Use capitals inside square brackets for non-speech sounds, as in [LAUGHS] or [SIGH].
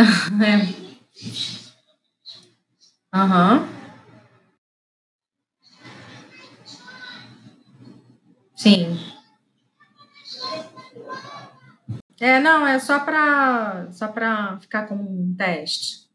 [LAUGHS] é. Aham. Sim. É, não, é só para só para ficar como um teste.